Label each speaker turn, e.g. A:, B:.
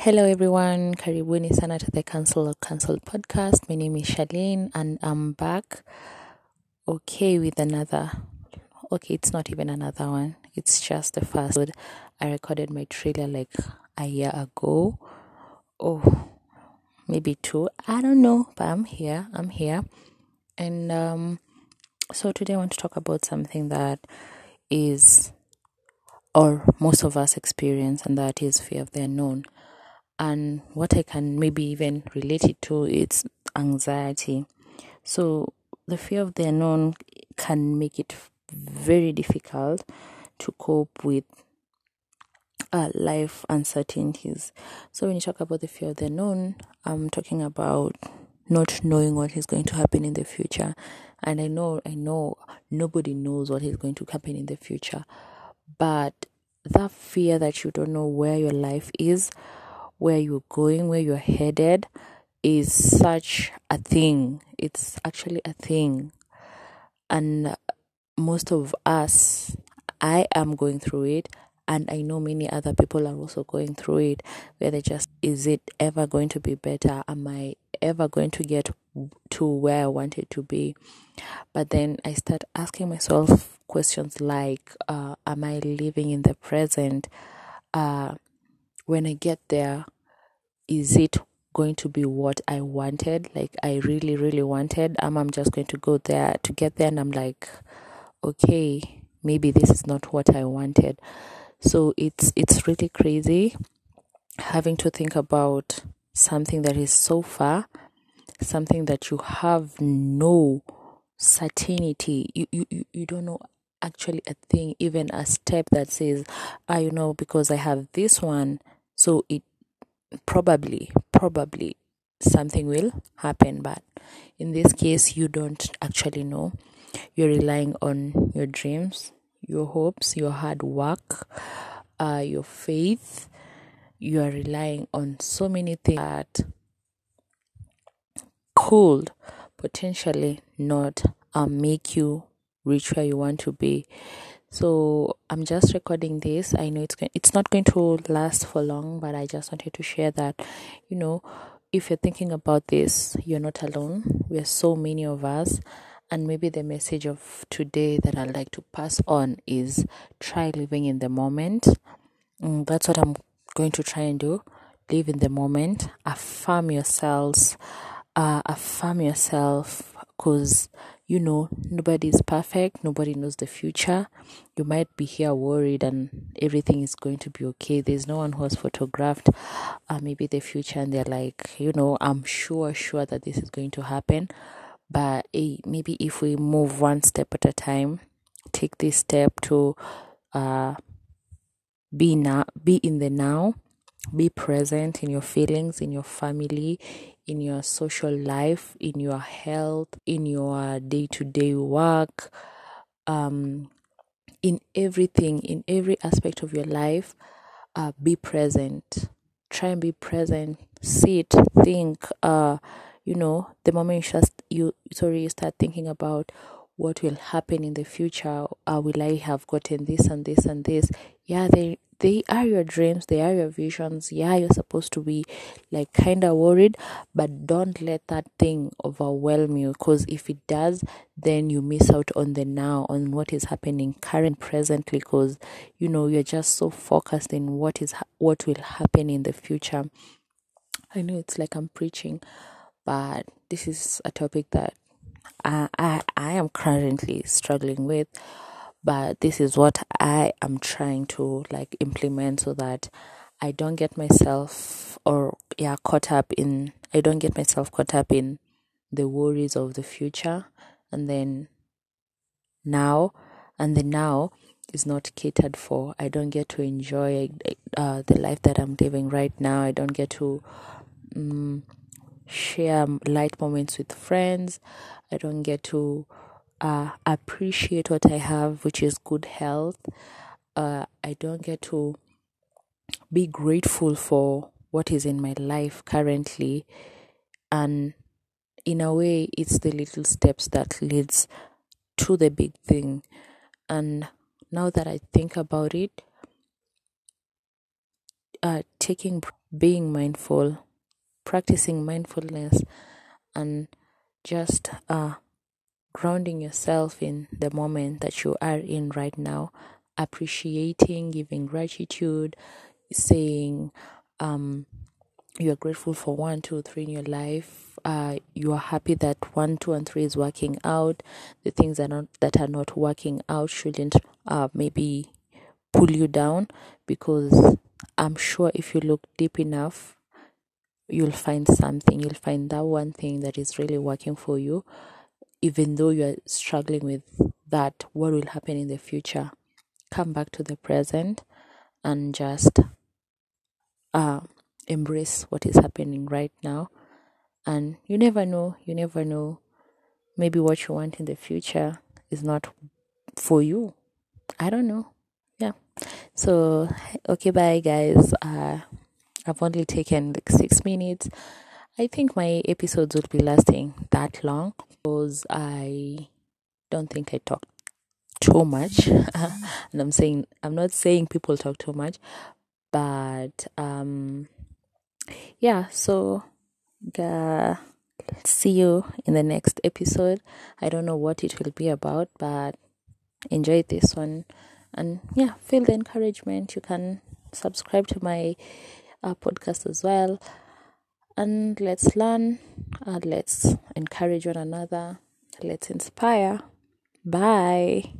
A: Hello everyone, karibuni sana to the Council Council podcast. My name is Charlene and I'm back okay with another okay, it's not even another one. It's just the first. I recorded my trailer like a year ago. Oh, maybe two. I don't know, but I'm here. I'm here. And um so today I want to talk about something that is or most of us experience and that is fear of the unknown and what I can maybe even relate it to it's anxiety. So the fear of the unknown can make it very difficult to cope with uh, life uncertainties. So when you talk about the fear of the unknown, I'm talking about not knowing what is going to happen in the future. And I know, I know nobody knows what is going to happen in the future, but that fear that you don't know where your life is where you're going, where you're headed is such a thing. It's actually a thing. And most of us, I am going through it. And I know many other people are also going through it where they just, is it ever going to be better? Am I ever going to get to where I wanted to be? But then I start asking myself questions like, uh, am I living in the present? Uh, when I get there, is it going to be what I wanted? Like I really, really wanted. Um, I'm just going to go there to get there, and I'm like, okay, maybe this is not what I wanted. So it's it's really crazy having to think about something that is so far, something that you have no certainty. You you you, don't know actually a thing, even a step that says, ah, you know, because I have this one, so it probably, probably something will happen. But in this case, you don't actually know. You're relying on your dreams, your hopes, your hard work, uh, your faith. You are relying on so many things that could potentially not uh, make you reach where you want to be. So I'm just recording this. I know it's going, it's not going to last for long, but I just wanted to share that, you know, if you're thinking about this, you're not alone. We are so many of us, and maybe the message of today that I'd like to pass on is try living in the moment. Mm, that's what I'm going to try and do. Live in the moment. Affirm yourselves. Uh, affirm yourself, because you know, nobody is perfect, nobody knows the future. You might be here worried and everything is going to be okay. There's no one who has photographed uh, maybe the future and they're like, you know, I'm sure, sure that this is going to happen. But hey, maybe if we move one step at a time, take this step to uh, be now, be in the now, be present in your feelings, in your family, in your social life, in your health, in your day to day work, um, in everything, in every aspect of your life, uh, be present. Try and be present. Sit, think. Uh, you know, the moment you just you sorry you start thinking about what will happen in the future. Uh, will I have gotten this and this and this? Yeah, they they are your dreams, they are your visions. Yeah, you're supposed to be like kind of worried, but don't let that thing overwhelm you because if it does, then you miss out on the now, on what is happening current presently because you know you're just so focused in what is what will happen in the future. I know it's like I'm preaching, but this is a topic that I I, I am currently struggling with but this is what I am trying to like implement so that I don't get myself or yeah caught up in I don't get myself caught up in the worries of the future and then now and the now is not catered for. I don't get to enjoy uh, the life that I'm living right now. I don't get to um, share light moments with friends. I don't get to uh, appreciate what I have, which is good health. Uh, I don't get to be grateful for what is in my life currently, and in a way, it's the little steps that leads to the big thing. And now that I think about it, uh, taking being mindful practicing mindfulness and just uh grounding yourself in the moment that you are in right now appreciating giving gratitude saying um you are grateful for one two three in your life. Uh you are happy that one two and three is working out. The things that are not that are not working out shouldn't uh maybe pull you down because i'm sure if you look deep enough you'll find something. You'll find that one thing that is really working for you even though you're struggling with that what will happen in the future? Come back to the present and just uh embrace what is happening right now. And you never know you never know. Maybe what you want in the future is not for you. I don't know. Yeah. So okay bye guys. Uh i've only taken like six minutes i think my episodes will be lasting that long because i don't think i talk too much. And i'm saying i'm not saying people talk too much but um yeah so uh, see you in the next episode. I don't know what it will be about but enjoy this one. And yeah feel the encouragement. You can subscribe to my uh, podcast as well and let's learn and let's encourage one another let's inspire. Bye